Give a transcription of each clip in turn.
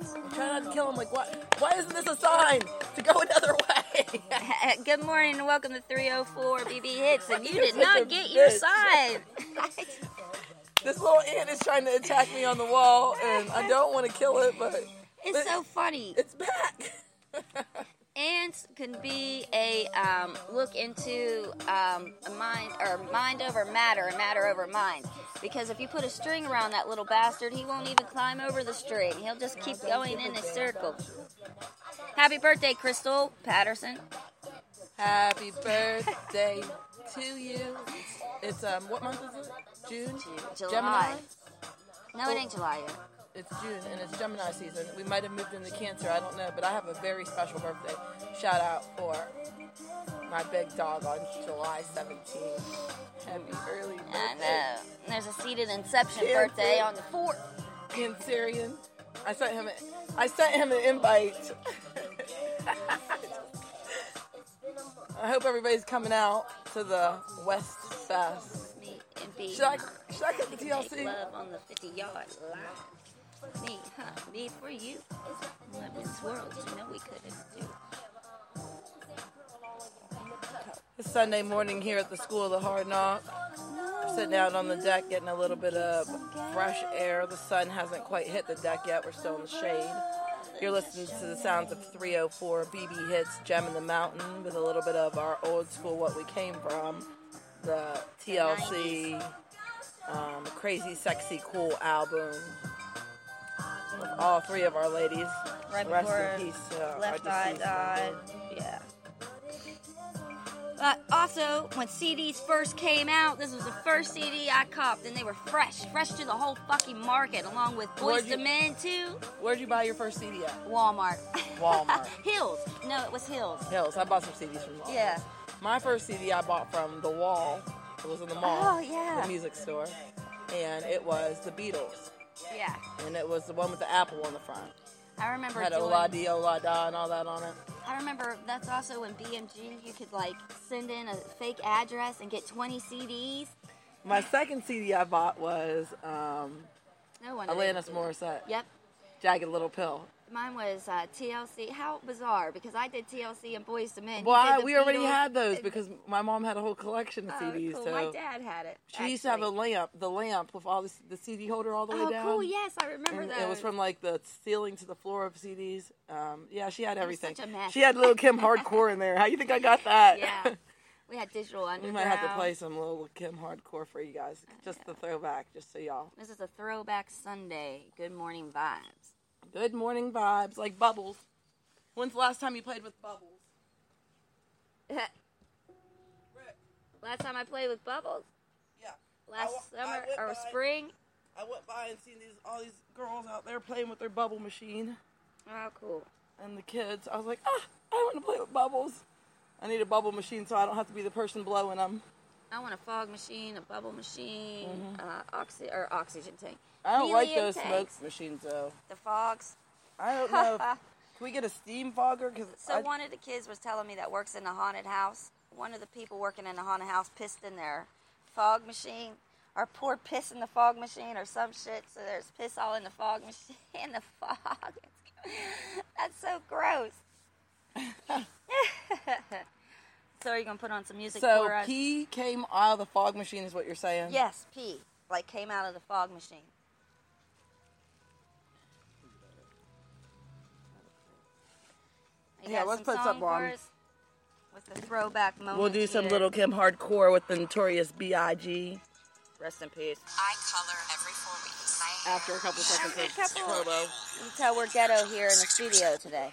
I'm trying not to kill him. Like, why? Why isn't this a sign to go another way? Good morning and welcome to 304 BB Hits, and you did You're such a not get your bitch. sign. this little ant is trying to attack me on the wall, and I don't want to kill it, but It's so funny. it's back. Ants can be a um, look into um, a mind or mind over matter, and matter over mind. Because if you put a string around that little bastard, he won't even climb over the string. He'll just keep going in a circle. Happy birthday, Crystal Patterson. Happy birthday to you. It's um, what month is it? June. July. Gemini. No, it ain't July yet. It's June and it's Gemini season. We might have moved into Cancer. I don't know, but I have a very special birthday. Shout out for my big dog on July 17th. Happy early I birthday. know. There's a seated Inception birthday on the 4th. Cancerian. I sent him. A, I sent him an invite. I hope everybody's coming out to the West Fest. And. Should I should I cut the TLC? love on the 50 yard line. Me, huh? Me for you. Swirl. You know we couldn't do. It's Sunday morning here at the School of the Hard Knock. Sitting out on the deck getting a little bit of fresh air. The sun hasn't quite hit the deck yet. We're still in the shade. You're listening to the sounds of 304 BB Hits Gem in the Mountain with a little bit of our old school, what we came from, the TLC um, Crazy Sexy Cool album. With all three of our ladies. Right Rest before in peace to our Left eye died. Uh, yeah. But also, when CDs first came out, this was the first CD I copped, and they were fresh, fresh to the whole fucking market, along with Boyz II Men too. Where'd you buy your first CD at? Walmart. Walmart. Hills. No, it was Hills. Hills. I bought some CDs from Walmart. Yeah. My first CD I bought from The Wall. It was in the mall. Oh, yeah. The music store. And it was the Beatles. Yeah. And it was the one with the apple on the front. I remember Had doing. Ola Di Ola Da and all that on it. I remember that's also when BMG you could like send in a fake address and get 20 CDs. My second CD I bought was um, No one. Alanis Morissette. Yep. Jagged Little Pill. Mine was uh, TLC. How bizarre because I did TLC and Boyz II Men. You Well, I, did the we already had those because my mom had a whole collection of Oh, CDs. cool. So My dad had it. she used to have a lamp, the lamp with all the, the CD holder all the way down. Oh, cool. Yes, I remember that. it was from like the ceiling to the floor of CDs. Um, yeah, she had everything. such a mess. She had Lil' Kim Hardcore in there. How you think I got that? Yeah. We had digital we might have to play some Lil' Kim Hardcore for you guys, just the throwback, just so y'all. This is a throwback Sunday. Good morning vibes. Good morning vibes, like bubbles. When's the last time you played with bubbles? Last time I played with Bubbles, Yeah. last I wa- I summer or by- spring. I went by and seen these all these girls out there playing with their bubble machine Oh, cool. and the kids. I was like, ah, I want to play with bubbles. I need a bubble machine so I don't have to be the person blowing them. I want a fog machine, a bubble machine, uh, oxy or oxygen tank. I don't like those smoke machines though. The fogs. I don't know. if- can we get a steam fogger? Cause So I, one of the kids was telling me that works in the haunted house. One of the people working in the haunted house pissed in their fog machine, or poured piss in the fog machine, or some shit. So there's piss all in the fog machine. In the fog. That's so gross. so are you gonna put on some music so for us? pee came out of the fog machine, is what you're saying? Yes, pee. Like came out of the fog machine. Yeah, got let's some put song something on. With the throwback moment. We'll do some here. Lil' Kim hardcore with the notorious B.I.G. Rest in peace. I color every four weeks. After a couple seconds A of couple- promo. You can tell we're ghetto here in the studio today.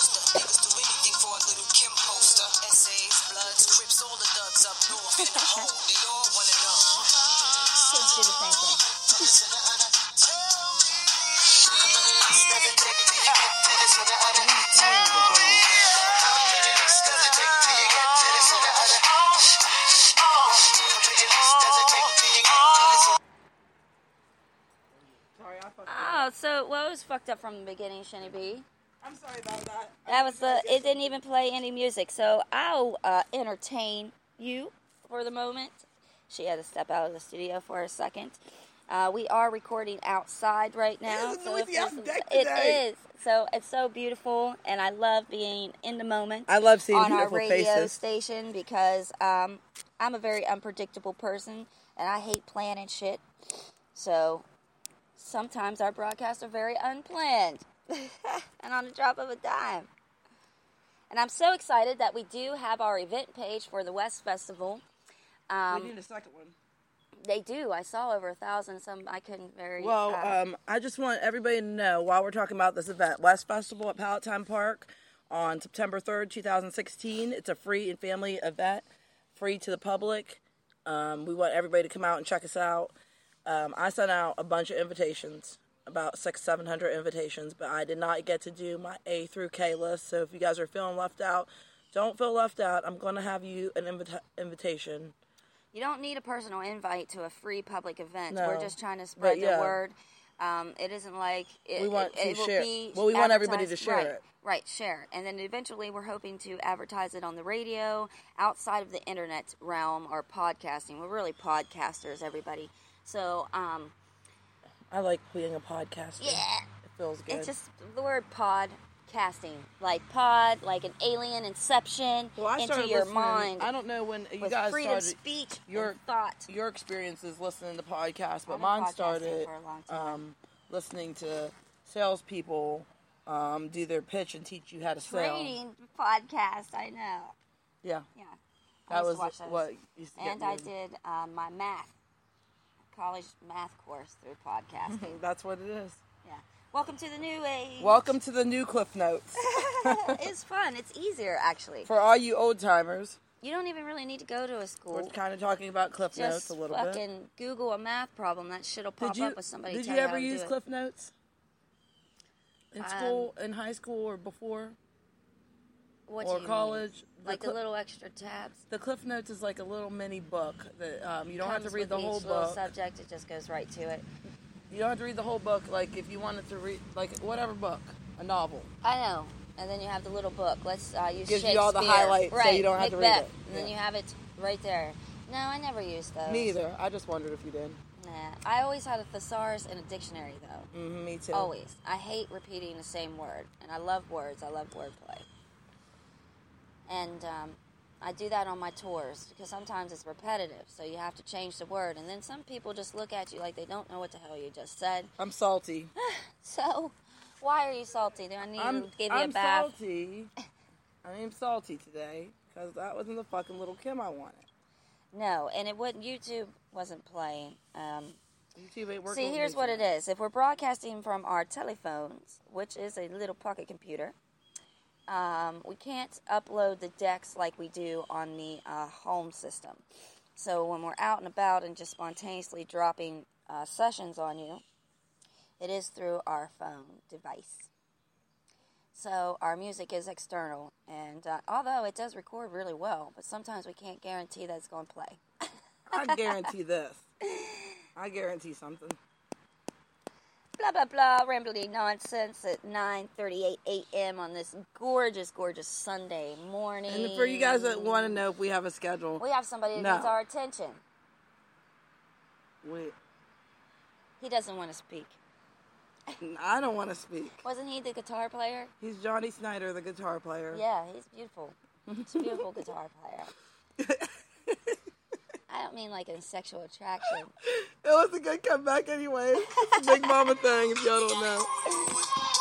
was fucked up from the beginning, Shinny B. I'm sorry about that. That was the. It didn't even play any music, so I'll uh, entertain you for the moment. She had to step out of the studio for a second. Uh, we are recording outside right now. It's so noisy if out this- deck it today. is. So it's so beautiful, and I love being in the moment. I love seeing on our radio faces. station because um, I'm a very unpredictable person, and I hate planning shit. So sometimes our broadcasts are very unplanned and on the drop of a dime. And I'm so excited that we do have our event page for the West Festival. Um, we need a second one. they do. I saw over a thousand. Some I couldn't very. Well, uh, um, I just want everybody to know while we're talking about this event, West Festival at Palatine Park on September 3rd, 2016. It's a free and family event, free to the public. Um, we want everybody to come out and check us out. Um, I sent out a bunch of invitations, about six, seven hundred invitations, but I did not get to do my A through K list. So if you guys are feeling left out, don't feel left out. I'm going to have you an invita- invitation. You don't need a personal invite to a free public event. No. We're just trying to spread yeah. the word. Um, it isn't like it, We want it, to it will share- be well, we want everybody to share right, it. Right, share, and then eventually we're hoping to advertise it on the radio, outside of the internet realm, or podcasting. We're really podcasters, everybody. So, um, I like being a podcaster. yeah, It feels good. it's just the word podcasting, like pod, like an alien inception Well, I into your mind I don't know when you with guys freedom started speech your- thought. your experiences listening to podcasts, but mine started for a long time. um, listening to salespeople um, do their pitch and teach you how to sell. Trading podcast, I know. Yeah, Yeah. I that was those. what used to get And I did um, my math, college math course through podcasting. That's what it is. yeah. Welcome to the new age. Welcome to the new Cliff Notes it's fun. It's easier, actually. for all you old timers. You don't even really need to go to a school. We're kind of talking about Cliff Notes Just a little fucking bit. Google a math problem. That shit'll pop you up with somebody. did you ever use. Cliff Notes in Um, school, in high school, or before? What or mean? college? The Like the Cli- little extra tabs. The Cliff Notes is like a little mini book that um, you don't have to Comes read with the whole book. subject. It just goes right to it. You don't have to read the whole book. Like if you wanted to read, like whatever book, a novel. I know. And then you have the little book. Let's uh, use Gives you all the highlights so right. you don't have to read Macbeth. it. And then you have it right there. No, I never used those. Me either. I just wondered if you did. Nah. I always had a thesaurus and a dictionary though. hmm me too. Always. I hate repeating the same word, and I love words. I love wordplay. And um, I do that on my tours because sometimes it's repetitive, so you have to change the word. And then some people just look at you like they don't know what the hell you just said. I'm salty. So, why are you salty? Do I need I'm, to give you I'm a bath? salty. I am salty today because that wasn't the fucking Lil' Kim I wanted. No, and it wouldn't. YouTube wasn't playing. Um, YouTube ain't working. See, here's what it is. If we're broadcasting from our telephones, which is a little pocket computer, um, we can't upload the decks like we do on the uh, home system. So when we're out and about and just spontaneously dropping uh, sessions on you, it is through our phone device. So our music is external, and uh, although it does record really well, but sometimes we can't guarantee that it's going to play. I guarantee this. I guarantee something. Blah blah blah rambling nonsense at 9:38 a.m. on this gorgeous gorgeous Sunday morning. And for you guys that want to know if we have a schedule, we have somebody that No. needs our attention. we, He doesn't want to speak. I don't want to speak. Wasn't he the guitar player? He's Johnny Snyder, the guitar player. Yeah, he's beautiful. He's a beautiful guitar player. I don't mean like in sexual attraction. It was a good comeback anyway. Big mama thing if y'all don't know.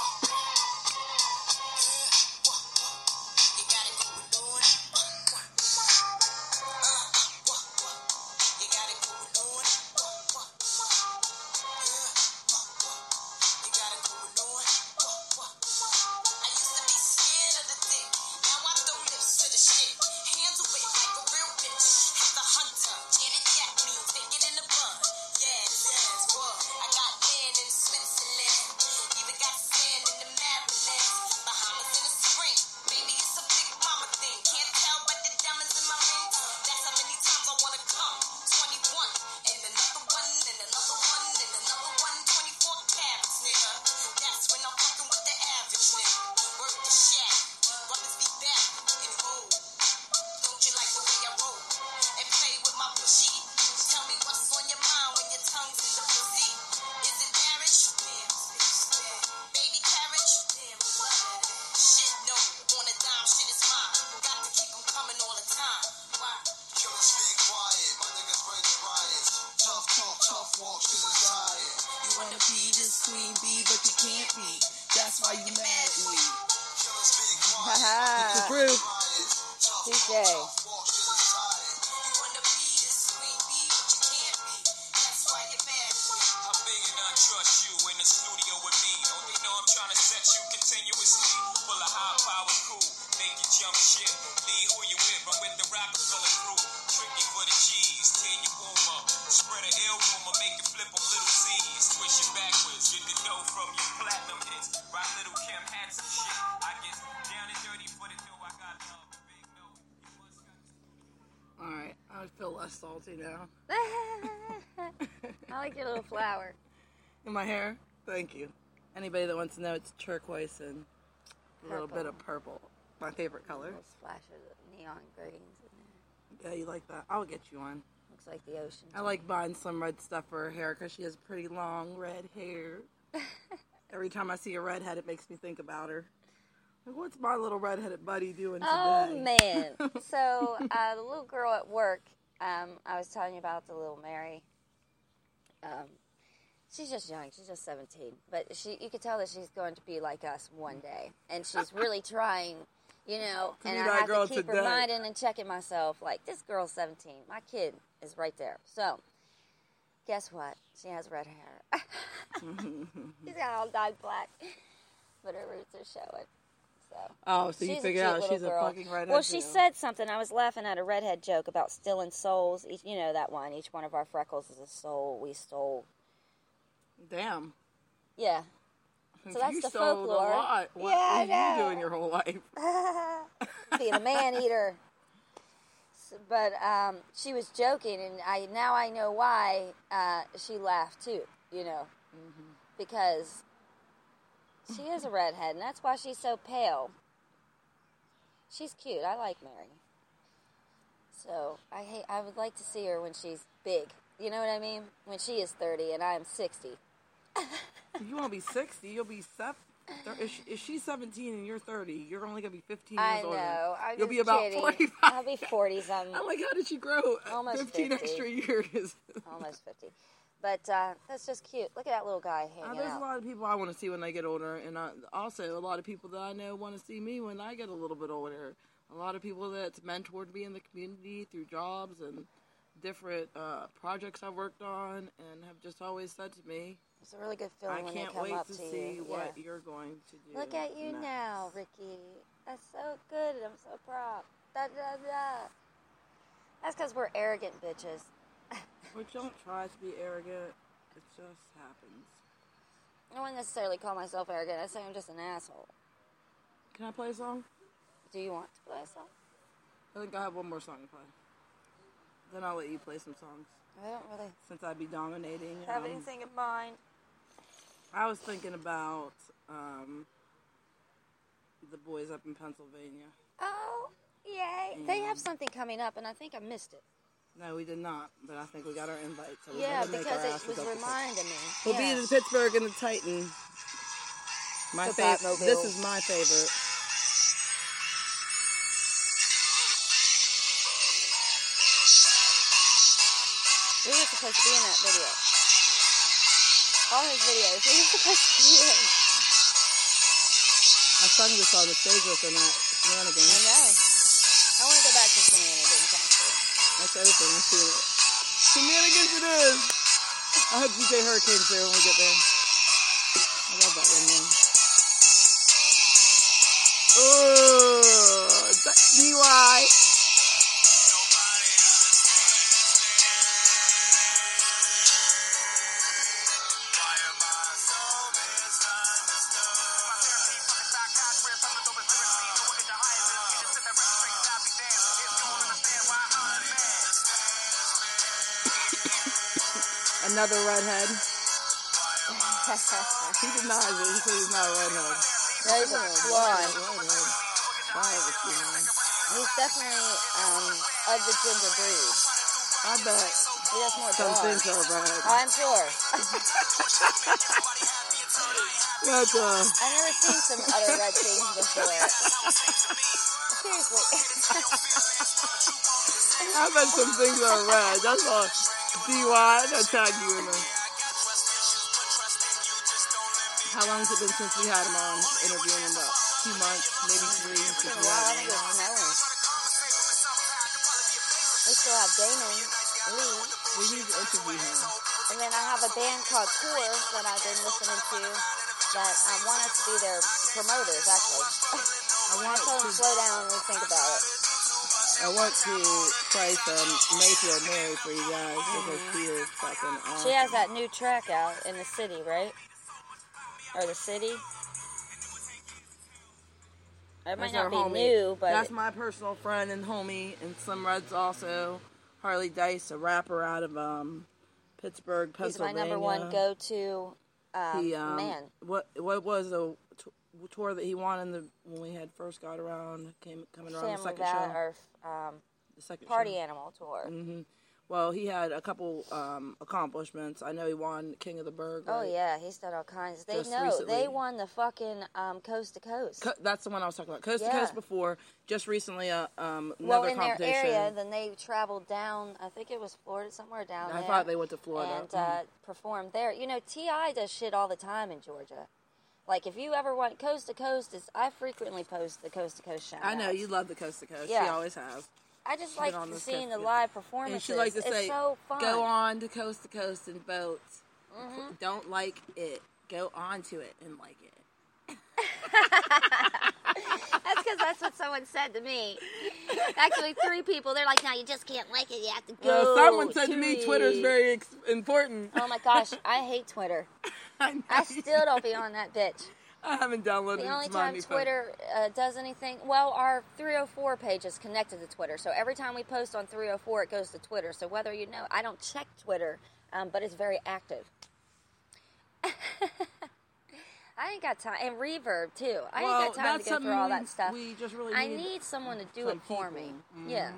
I'm with the Roc-A-Fella crew. Tricky for the G's, tear your womb up. Spread an ill rumor, make it flip on little C's. Twist it backwards, get the dough from you platinum hits. Rock Lil' Kim had some shit. I guess down and dirty for the dough, I got love. Big no, you must got All right, I feel less salty now. I like your little flower. In my hair? Thank you. Anybody that wants to know, it's turquoise and a little bit of purple. My favorite color. Little splashes of neon greens in there. Yeah, you like that? I'll get you one. Looks like the ocean. I like buying some red stuff for her hair because she has pretty long red hair. Every time I see a redhead, it makes me think about her. Like, what's my little redheaded buddy doing today? Oh man! so uh, the little girl at work, um, I was telling you about the little Mary. Um, she's just young. She's just seventeen, but she you could tell that she's going to be like us one day, and she's really trying. You know, and I have to keep today. reminding and checking myself. Like this girl's seventeen. My kid is right there. So, guess what? She has red hair. Mm-hmm. she's got all dyed black, but her roots are showing. So. Oh, so you She's figured out she's girl. a fucking redhead. Well, she said something. I was laughing at a redhead joke about stealing souls. Each, you know that one. Each one of our freckles is a soul we stole. Damn. Yeah. So that's you the sold folklore. A lot. What Yeah, were you doing your whole life? Being a man eater. But um, she was joking, and I now I know why uh, she laughed too. You know, Mm-hmm. because she is a redhead, and that's why she's so pale. She's cute. I like Mary. So I hate. I would like to see her when she's big. You know what I mean? When she is thirty and I am sixty. You won't be 60. You'll be seven. If, she, if she's 17 and you're 30, you're only going to be 15 years I older. know. I'm You'll be about kidding. 45. I'll be forty something. I'm like, how did she grow Almost 15 50. extra years? almost 50. But uh, that's just cute. Look at that little guy Uh, hanging there's a lot of people I want to see when they get older, and I, also a lot of people that I know want to see me when I get a little bit older. A lot of people that's mentored me in the community through jobs and different uh, projects I've worked on, and have just always said to me, It's a really good "I feeling when they can't come wait up to to see you. what Yeah. you're going to do." Look at you next." now, Ricky. That's so good. I'm so proud. Da, da, da. That's because we're arrogant bitches. we don't try to be arrogant. It just happens. I wouldn't necessarily call myself arrogant. I say I'm just an asshole. Can I play a song? Do you want to play a song? I think I have one more song to play. Then I'll let you play some songs. I don't really Since I'd be dominating. have um, anything in mind. I was thinking about um, the boys up in Pennsylvania. Oh, yay. They have something coming up, and I think I missed it. No, we did not, but I think we got our invite. So Yeah, because it was reminding me. We'll yeah. be in Pittsburgh and the Titan. My favorite. This is my favorite. We were supposed to be in that video. All his videos, were supposed to be in. I sung this on the stage with him at I know. I want to go back to shenanigans, actually. That's everything. I've seen it. Shenanigans it is. I hope DJ Hurricane's there when we get there. I love that one Another redhead. He denies it. He says he's not a redhead. no, he's a blonde. Redhead. I haven't seen one. He's definitely um, of the ginger breed. I bet He does more some things are red. I'm sure. But, uh, I've never seen some other red things before. Seriously. I bet some things are red. That's all. DY, I gotta tag you in there. Uh, how long has it been since we had him on interviewing him? About two months, maybe three. It's been a we while. I had think him it. We still have Damon Lee. We need to interview him. And then I have a band called Tour that I've been listening to that I want us to be their promoters, actually. I want to. slow down and we think about it. I want to play some Mayfield Mary for you guys because she is fucking awesome. She has that new track out in the city, right? Or the city? It might That's not be homie. new, but that's my personal friend and homie, and Slim Red's also Harley Dice, a rapper out of um, Pittsburgh, he's my number one go-to um, He, um, man. What what was the tour that he won in the when we had first got around came coming around the second show, or um, the second Party show. Animal tour. hmm Well, he had a couple um, accomplishments. I know he won King of the Burgh. Oh yeah, he's done all kinds. They Just know recently. they won the fucking um, coast to coast. Co- that's the one I was talking about. Coast to coast before. Just recently, uh, um, another well, in their area, then they traveled down. I think it was Florida, somewhere down I there. thought they went to Florida. and uh, performed there. You know, Ti does shit all the time in Georgia. Like if you ever want coast to coast, is I frequently post the coast to coast shout. I know you love the coast to coast. She Yeah. always has. I just like seeing the live And she likes to it's say, so fun. "Go on to coast to coast in boats. Mm-hmm. Don't like it. Go on to it and like it." That's because that's what someone said to me. Actually, three people. They're like, "No, you just can't like it. You have to go." Well, someone said to me, it." "Twitter's very ex- important." Oh my gosh, I hate Twitter. I, I still don't be on that bitch. I haven't downloaded The only time. Twitter uh, does anything, well, our 304 page is connected to Twitter. So every time we post on 304, it goes to Twitter. So whether you know, I don't check Twitter, um, but it's very active. I ain't got time, and Reverb too. I well, ain't got time to go through all that stuff. We just really I need, someone to do it for me. people. Yeah.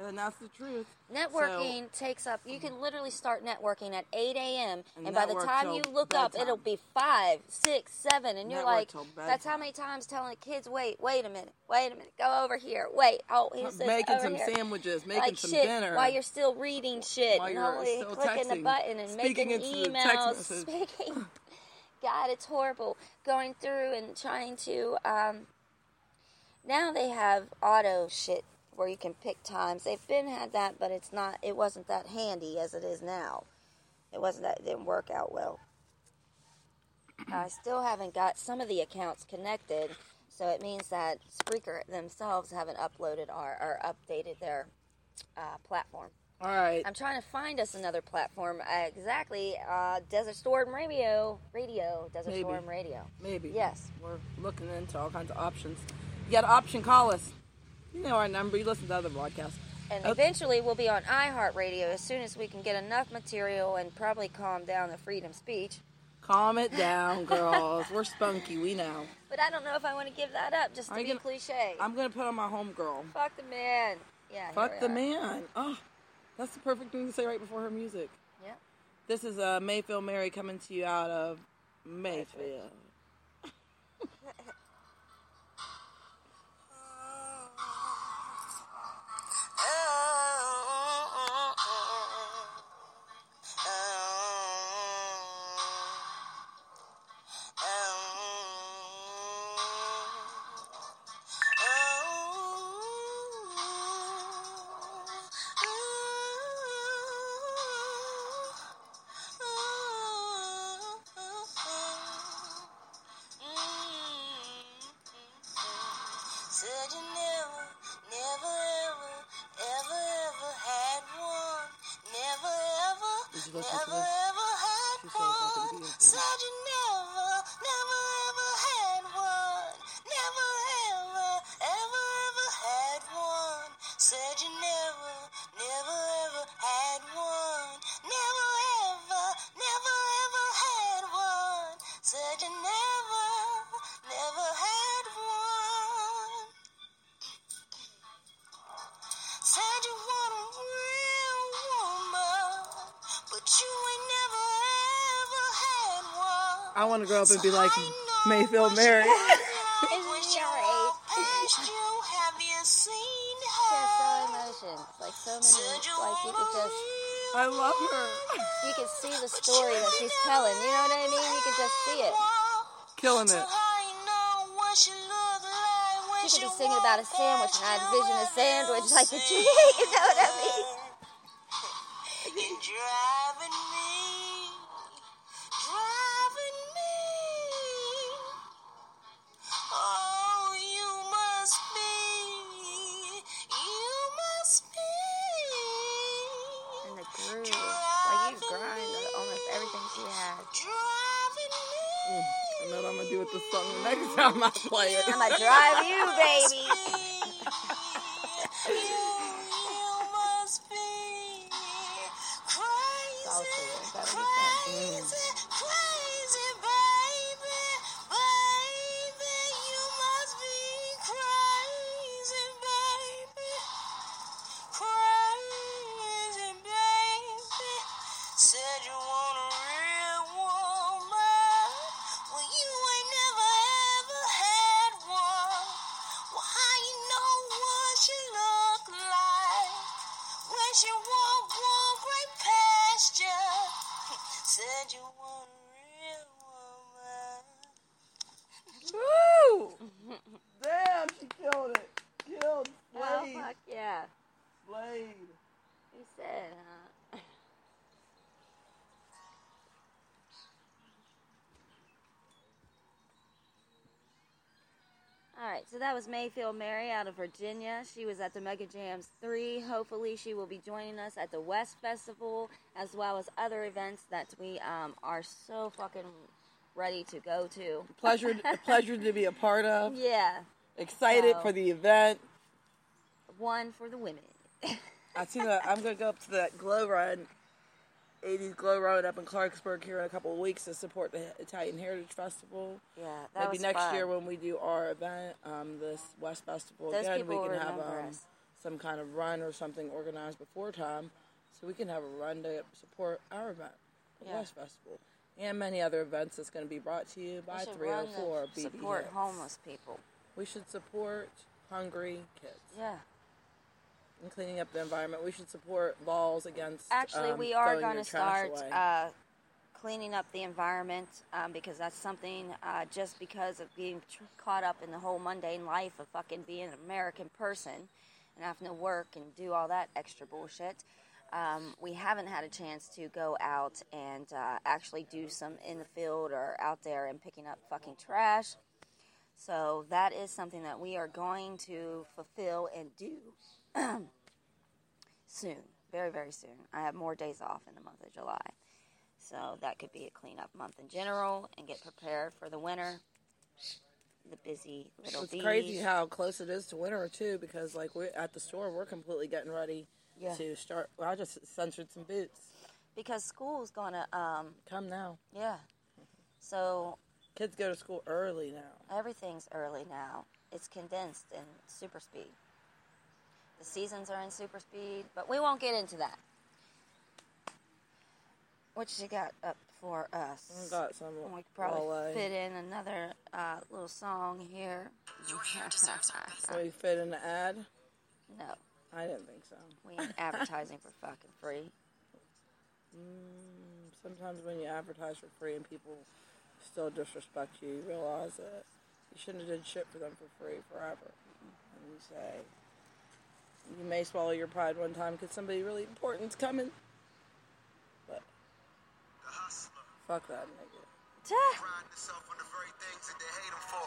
And that's the truth. Networking takes up. You can literally start networking at 8 a.m. And and by the time you look up, it'll be five, six, seven, and you're Network like, "That's how many times telling kids, wait, wait a minute, wait a minute, go over here, wait, oh, he says making some here." sandwiches, making like some shit dinner. while you're still reading shit While and you're only still clicking the button and making emails, speaking. God, it's horrible going through and trying to. Um, now they have auto shit where you can pick times. They've been had that, but it's not. It wasn't that handy as it is now. It wasn't that. It didn't work out well. I still haven't got some of the accounts connected, so it means that Spreaker themselves haven't uploaded or, or updated their uh, platform. All right. I'm trying to find us another platform. Uh, exactly, uh, Desert Storm Radio, Radio, Desert Maybe. Storm Radio. Maybe. Yes. We're looking into all kinds of options. You got an option, call us. You know our number. You listen to other broadcasts. And Okay. eventually we'll be on iHeartRadio as soon as we can get enough material and probably calm down the freedom speech. Calm it down, girls. We're spunky. We know. But I don't know if I want to give that up just to Are be gonna- cliche. I'm gonna put on my homegirl. Fuck the man. Yeah. Fuck the are. man. Oh, that's the perfect thing to say right before her music. Yeah. This is uh, Mayfield Mary coming to you out of Mayfield. I want to grow up and be like Mayfield what Mary. you want, Isn't when she you all walk past you, have you seen She has so her? emotions. Like so many. Like you could just. I love her. You can see the story that she's telling. You know what I mean? You can just see it. Killing it. how you know what she look like when She she could be singing about a sandwich, and I past envision a sandwich like the house tree. You know what I mean? Time I play it. I'm gonna drive you, baby. So that was Mayfield Mary out of Virginia. She was at the Mega Jams 3. Hopefully, she will be joining us at the West Festival as well as other events that we um, are so fucking ready to go to. Pleasure, a pleasure to be a part of. Yeah, Excited Wow. for the event. one for the women. I see that. I'm gonna go up to that glow run, 80s glow run up in Clarksburg here in a couple of weeks to support the Italian Heritage Festival. Yeah, that Maybe next fun. year when we do our event, um, this West Festival Those again, we can have um, some kind of run or something organized before time, so we can have a run to support our event, the Yeah. West Festival, and many other events that's going to be brought to you by 304 run BB support homeless people. We should support hungry kids Yeah. And cleaning up the environment. We should support laws against. Actually, um, we are going to start uh, cleaning up the environment um, because that's something uh, just because of being tr- caught up in the whole mundane life of fucking being an American person and having to work and do all that extra bullshit. Um, we haven't had a chance to go out and uh, actually do some in the field or out there and picking up fucking trash. So that is something that we are going to fulfill and do soon, very, very soon. I have more days off in the month of July. So that could be a cleanup month in general and get prepared for the winter. The busy little It's crazy how close it is to winter too, because like we're at the store, we're completely getting ready Yeah. to start. Well, I just censored some boots. because school's gonna, um, Come now, yeah. So kids go to school early now. everything's early now. It's condensed and super speed. The seasons are in super speed, but we won't get into that. What you got up for us? I got some. We could probably walleye. fit in another uh, little song here. Your hair deserves a rest. Can we fit in the ad? no, I didn't think so. we ain't advertising for fucking free. Mm, sometimes when you advertise for free and people still disrespect you, you realize that you shouldn't have did shit for them for free forever. And you say, you may swallow your pride one time because somebody really important's coming. But The fuck that nigga. Pride itself on the very things that they hate him for.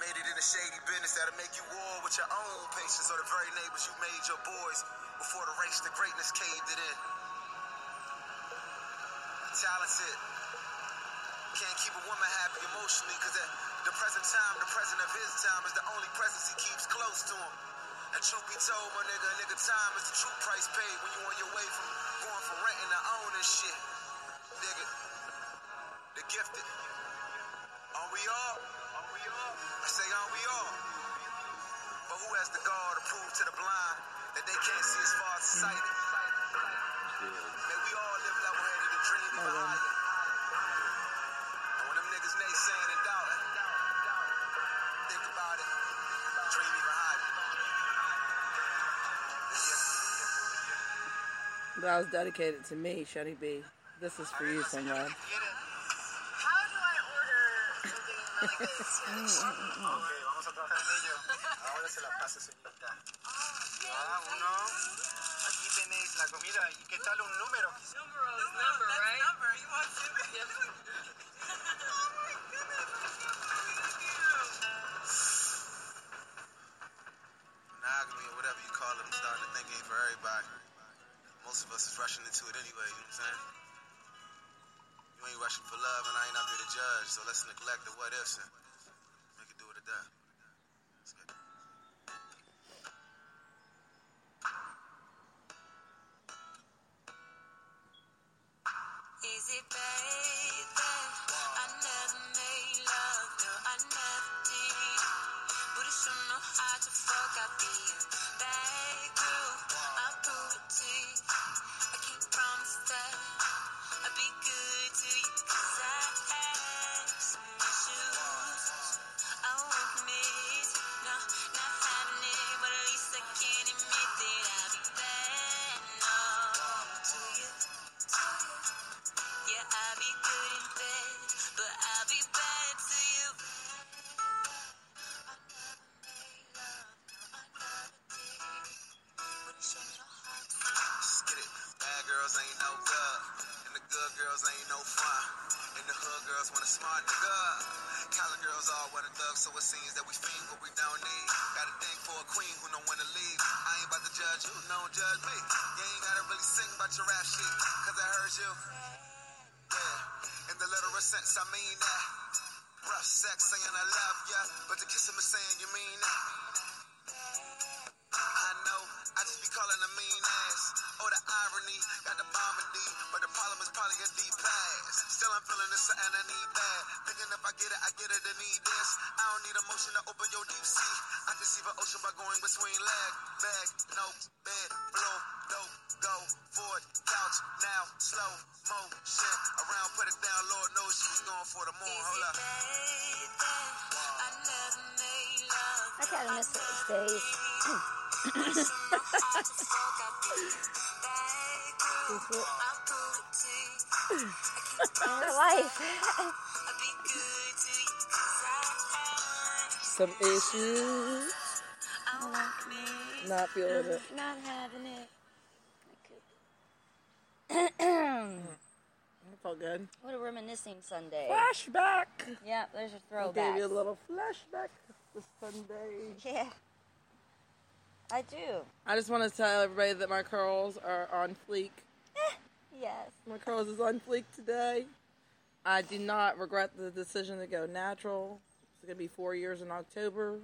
Made it in a shady business that'll make you war with your own patience or the very neighbors you made your boys before the race to greatness caved it in. Talented. Can't keep a woman happy emotionally because at the present time, the present of his time is the only presence he keeps close to him. And truth be told, my nigga, nigga, time is the true price paid when you on your way from going from renting to owning shit. It. The gifted. Are we all? Are we all? I say, are we all? But who has the gall to prove to the blind that they can't see as far as sighted? May we all live level-headed and dream even higher. And when them niggas naysaying and doubting, think about it. Dream even That was dedicated to me, Shuddy B. This is for you, Sunrise. How put Lord knows she was going for the moon. Hold up. I never made love. I kind of miss those days. Your life. Some issues. Not feeling it. Not having it. That felt good. what a reminiscing Sunday. Flashback. Yeah, there's a throwback. gave you a little flashback this Sunday. Yeah. I do. I just want to tell everybody that my curls are on fleek. Yes. My curls is on fleek today. I do not regret the decision to go natural. It's gonna be four years in October.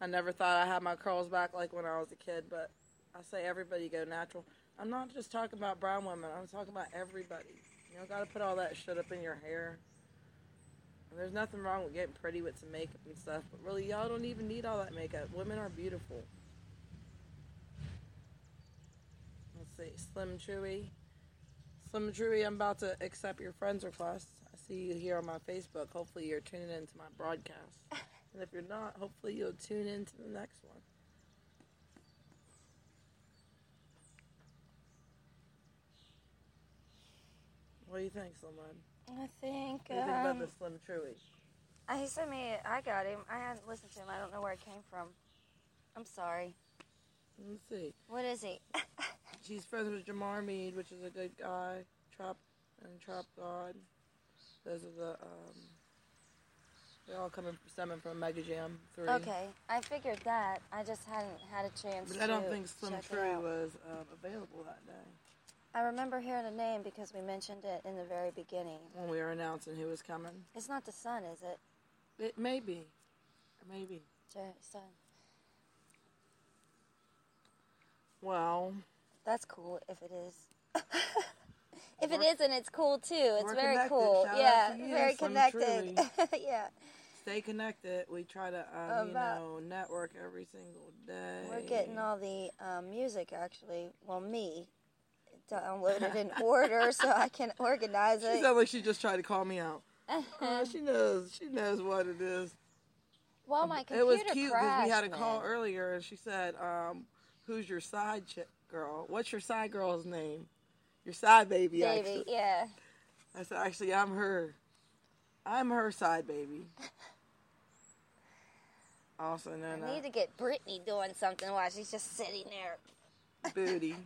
I never thought I had my curls back like when I was a kid, but I say everybody go natural. I'm not just talking about brown women. I'm talking about everybody. You don't gotta put all that shit up in your hair. And there's nothing wrong with getting pretty with some makeup and stuff, but really, y'all don't even need all that makeup. Women are beautiful. Let's see, Slim Chewy. Slim Chewy, I'm about to accept your friend's request. I see you here on my Facebook. Hopefully, you're tuning into my broadcast. and if you're not, hopefully, you'll tune into the next one. What do you think, Slim? I think. What do you think about Um, the Slim Chewy? uh, he sent me. I got him. I hadn't listened to him. I don't know where it came from. I'm sorry. Let's see. What is he? She's friends with Jamar Mead, which is a good guy. Trap and Trap God. Those are the um. They're all coming stemming from Mega Jam Three. okay, I figured that. I just hadn't had a chance. But I don't think Slim Tree was um, available that day I remember hearing the name because we mentioned it in the very beginning. when we were announcing who was coming. It's not the sun, is it? It may be, maybe. Son. Well, That's cool if it is. if it isn't, it's cool too. It's very connected. cool. Shout out yeah, very Slim connected. yeah, stay connected. We try to, um, you know, network every single day. we're getting all the um, music actually. Well, me downloaded in order so I can organize She it. sounded like she just tried to call me out. Uh, she knows. She knows what it is. well, my computer it was cute because we had a call man. earlier, and she said, um, "Who's your side chick girl? What's your side girl's name? Your side baby." Baby, Actually. yeah. I said, "Actually, I'm her." I'm her side baby. Also known I need to get Brittany doing something while she's just sitting there. booty.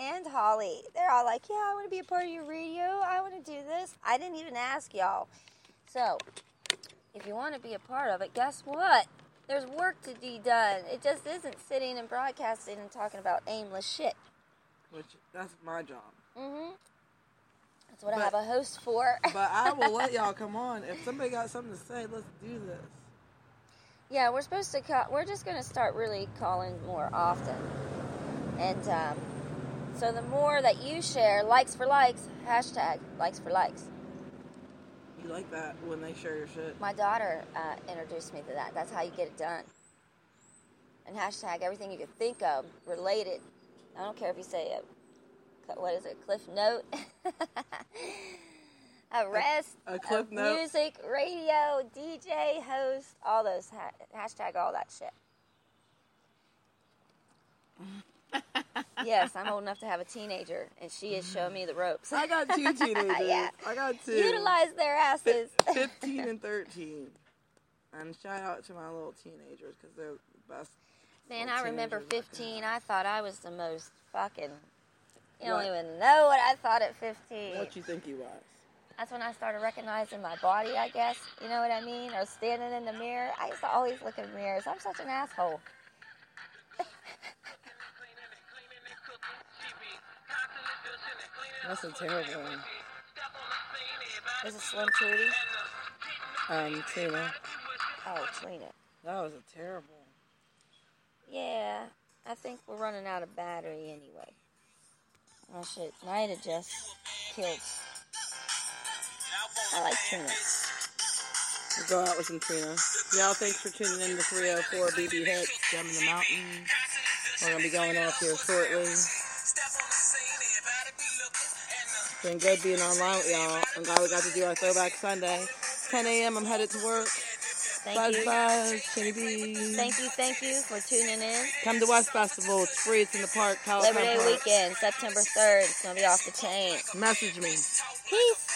And Holly. They're all like, yeah, I want to be a part of your radio. I want to do this. I didn't even ask y'all. So, if you want to be a part of it, guess what? There's work to be done. It just isn't sitting and broadcasting and talking about aimless shit. Which that's my job. Mm-hmm. That's what I have a host for. But I will let y'all come on. If somebody got something to say, let's do this. Yeah, we're supposed to call. We're just going to start really calling more often. And um, so the more that you share, likes for likes, hashtag likes for likes. You like that when they share your shit. My daughter uh, introduced me to that. That's how you get it done. And hashtag everything you can think of related. I don't care if you say a, what is it, cliff note, a rest, a cliff note. music, radio, DJ, host, all those ha- hashtag all that shit. Yes, I'm old enough to have a teenager, and she is showing me the ropes. I got two teenagers. Yeah. I got two. Utilize their asses. 15 and 13. And shout out to my little teenagers because they're the best. Man, I remember teenagers I 15. I thought I was the most fucking. You What? don't even know what I thought at 15. What you think you was? That's when I started recognizing my body, I guess. You know what I mean? Or standing in the mirror. I used to always look in mirrors. I'm such an asshole. That's a terrible one. Is it Slim Trudy? Um, Trina. Oh, Trina. That was a terrible Yeah, I think we're running out of battery anyway. Oh shit, might have just killed. I like Trina. We'll go out with some Trina. Y'all, thanks for tuning in to 304 BB Hits, Gem in the Mountain. We're going to be going off here shortly. It's been good being online with y'all. I'm glad we got to do our Throwback Sunday. 10 a.m. I'm headed to work. Thank buzz, you. buzz, Chinny B. Thank you, thank you for tuning in. Come to West Festival. It's free. It's in the park. Pelican Labor Day Park. weekend, September 3rd. It's going to be off the chain. Message me. Peace.